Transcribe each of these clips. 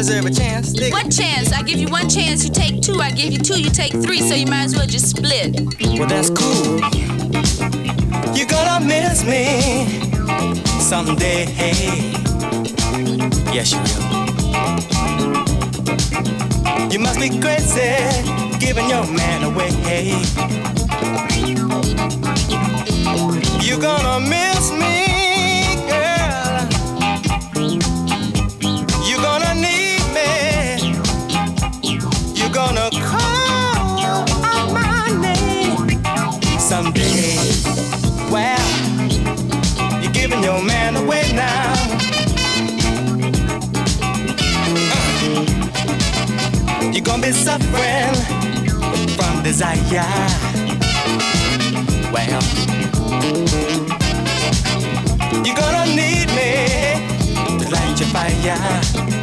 deserve a chance. Dig- What chance? I give you one chance, you take two. I give you two, you take three, so you might as well just split. Well, that's cool. You're gonna miss me someday. Hey. Yes, you will. You must be crazy giving your man away. Hey. You're gonna miss Uh, You're suffering from desire. Well, you're gonna need me to light your fire.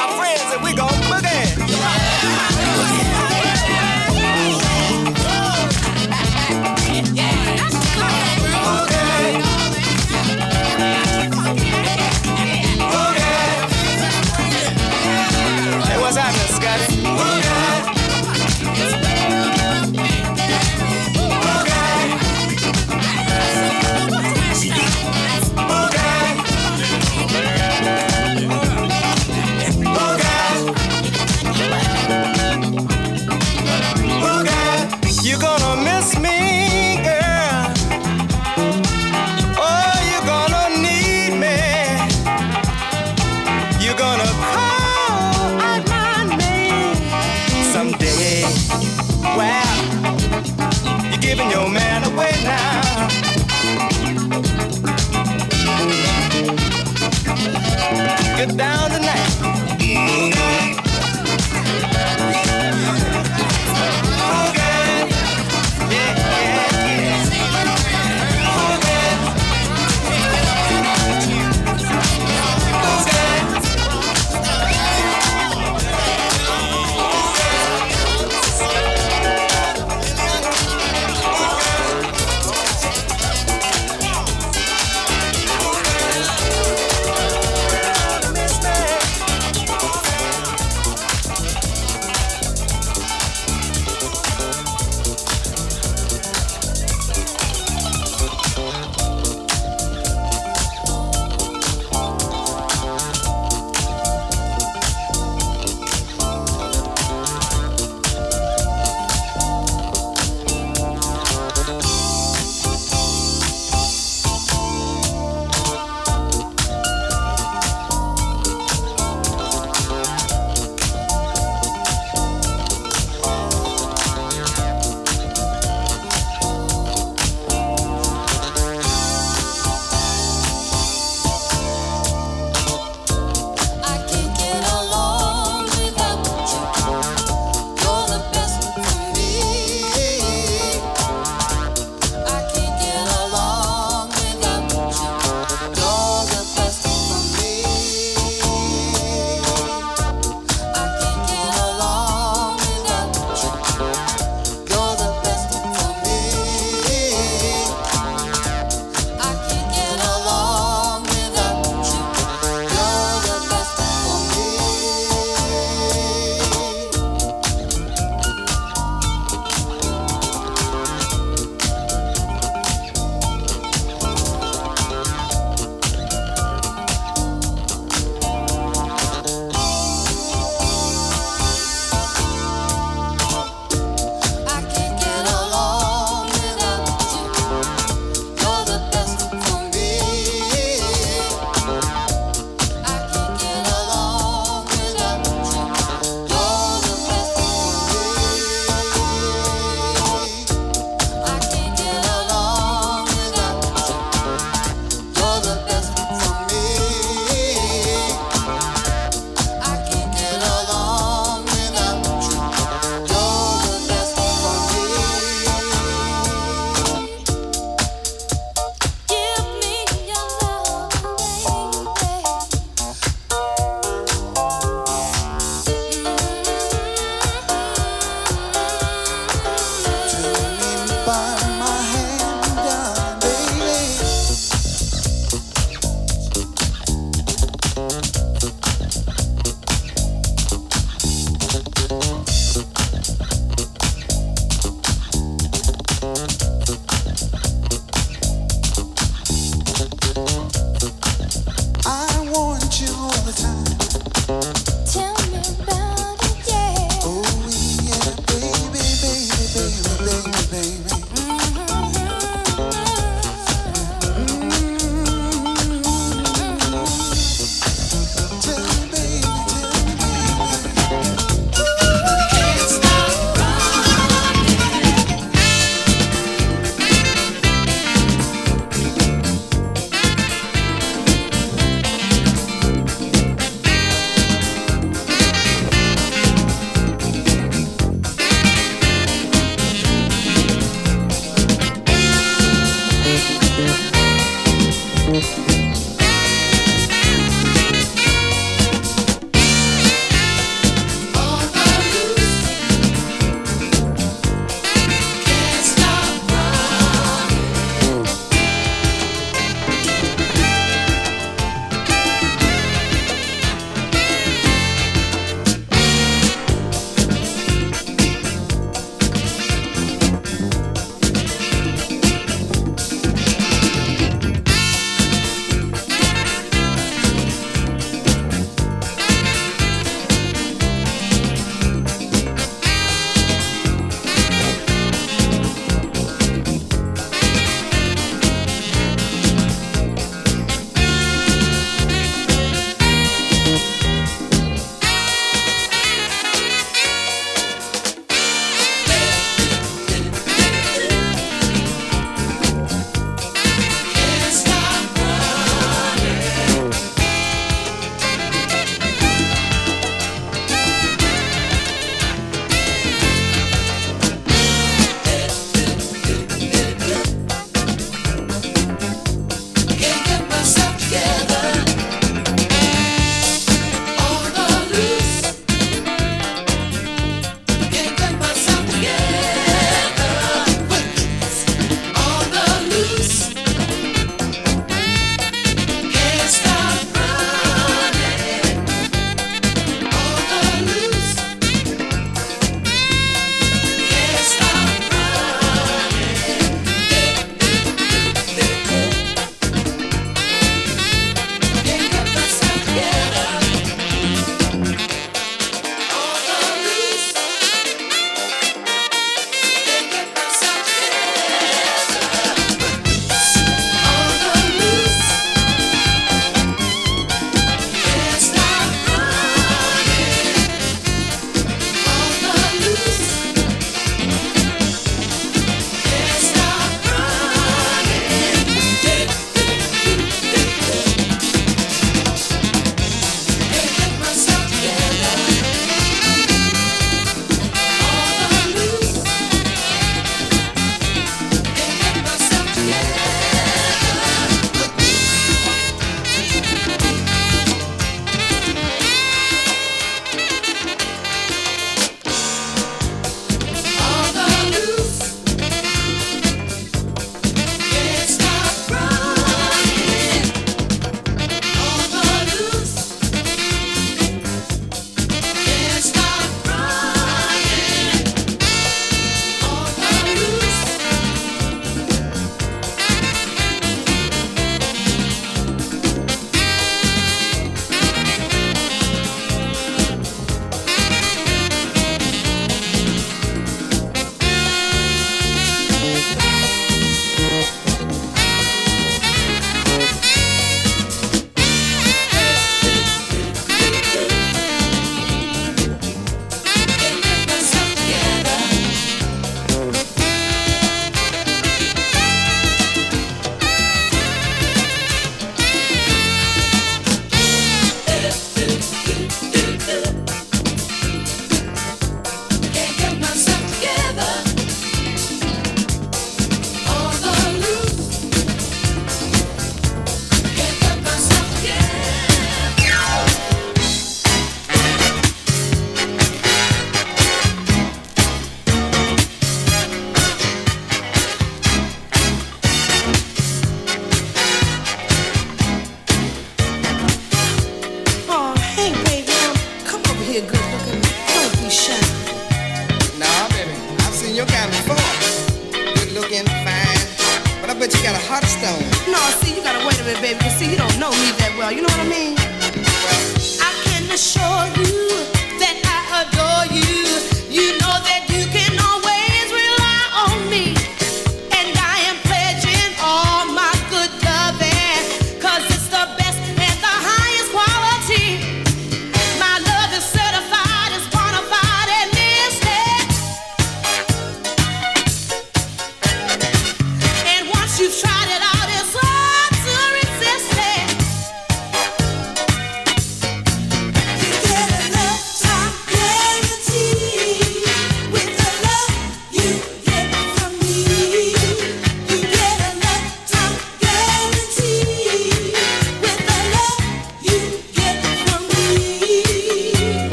My friends and we gon'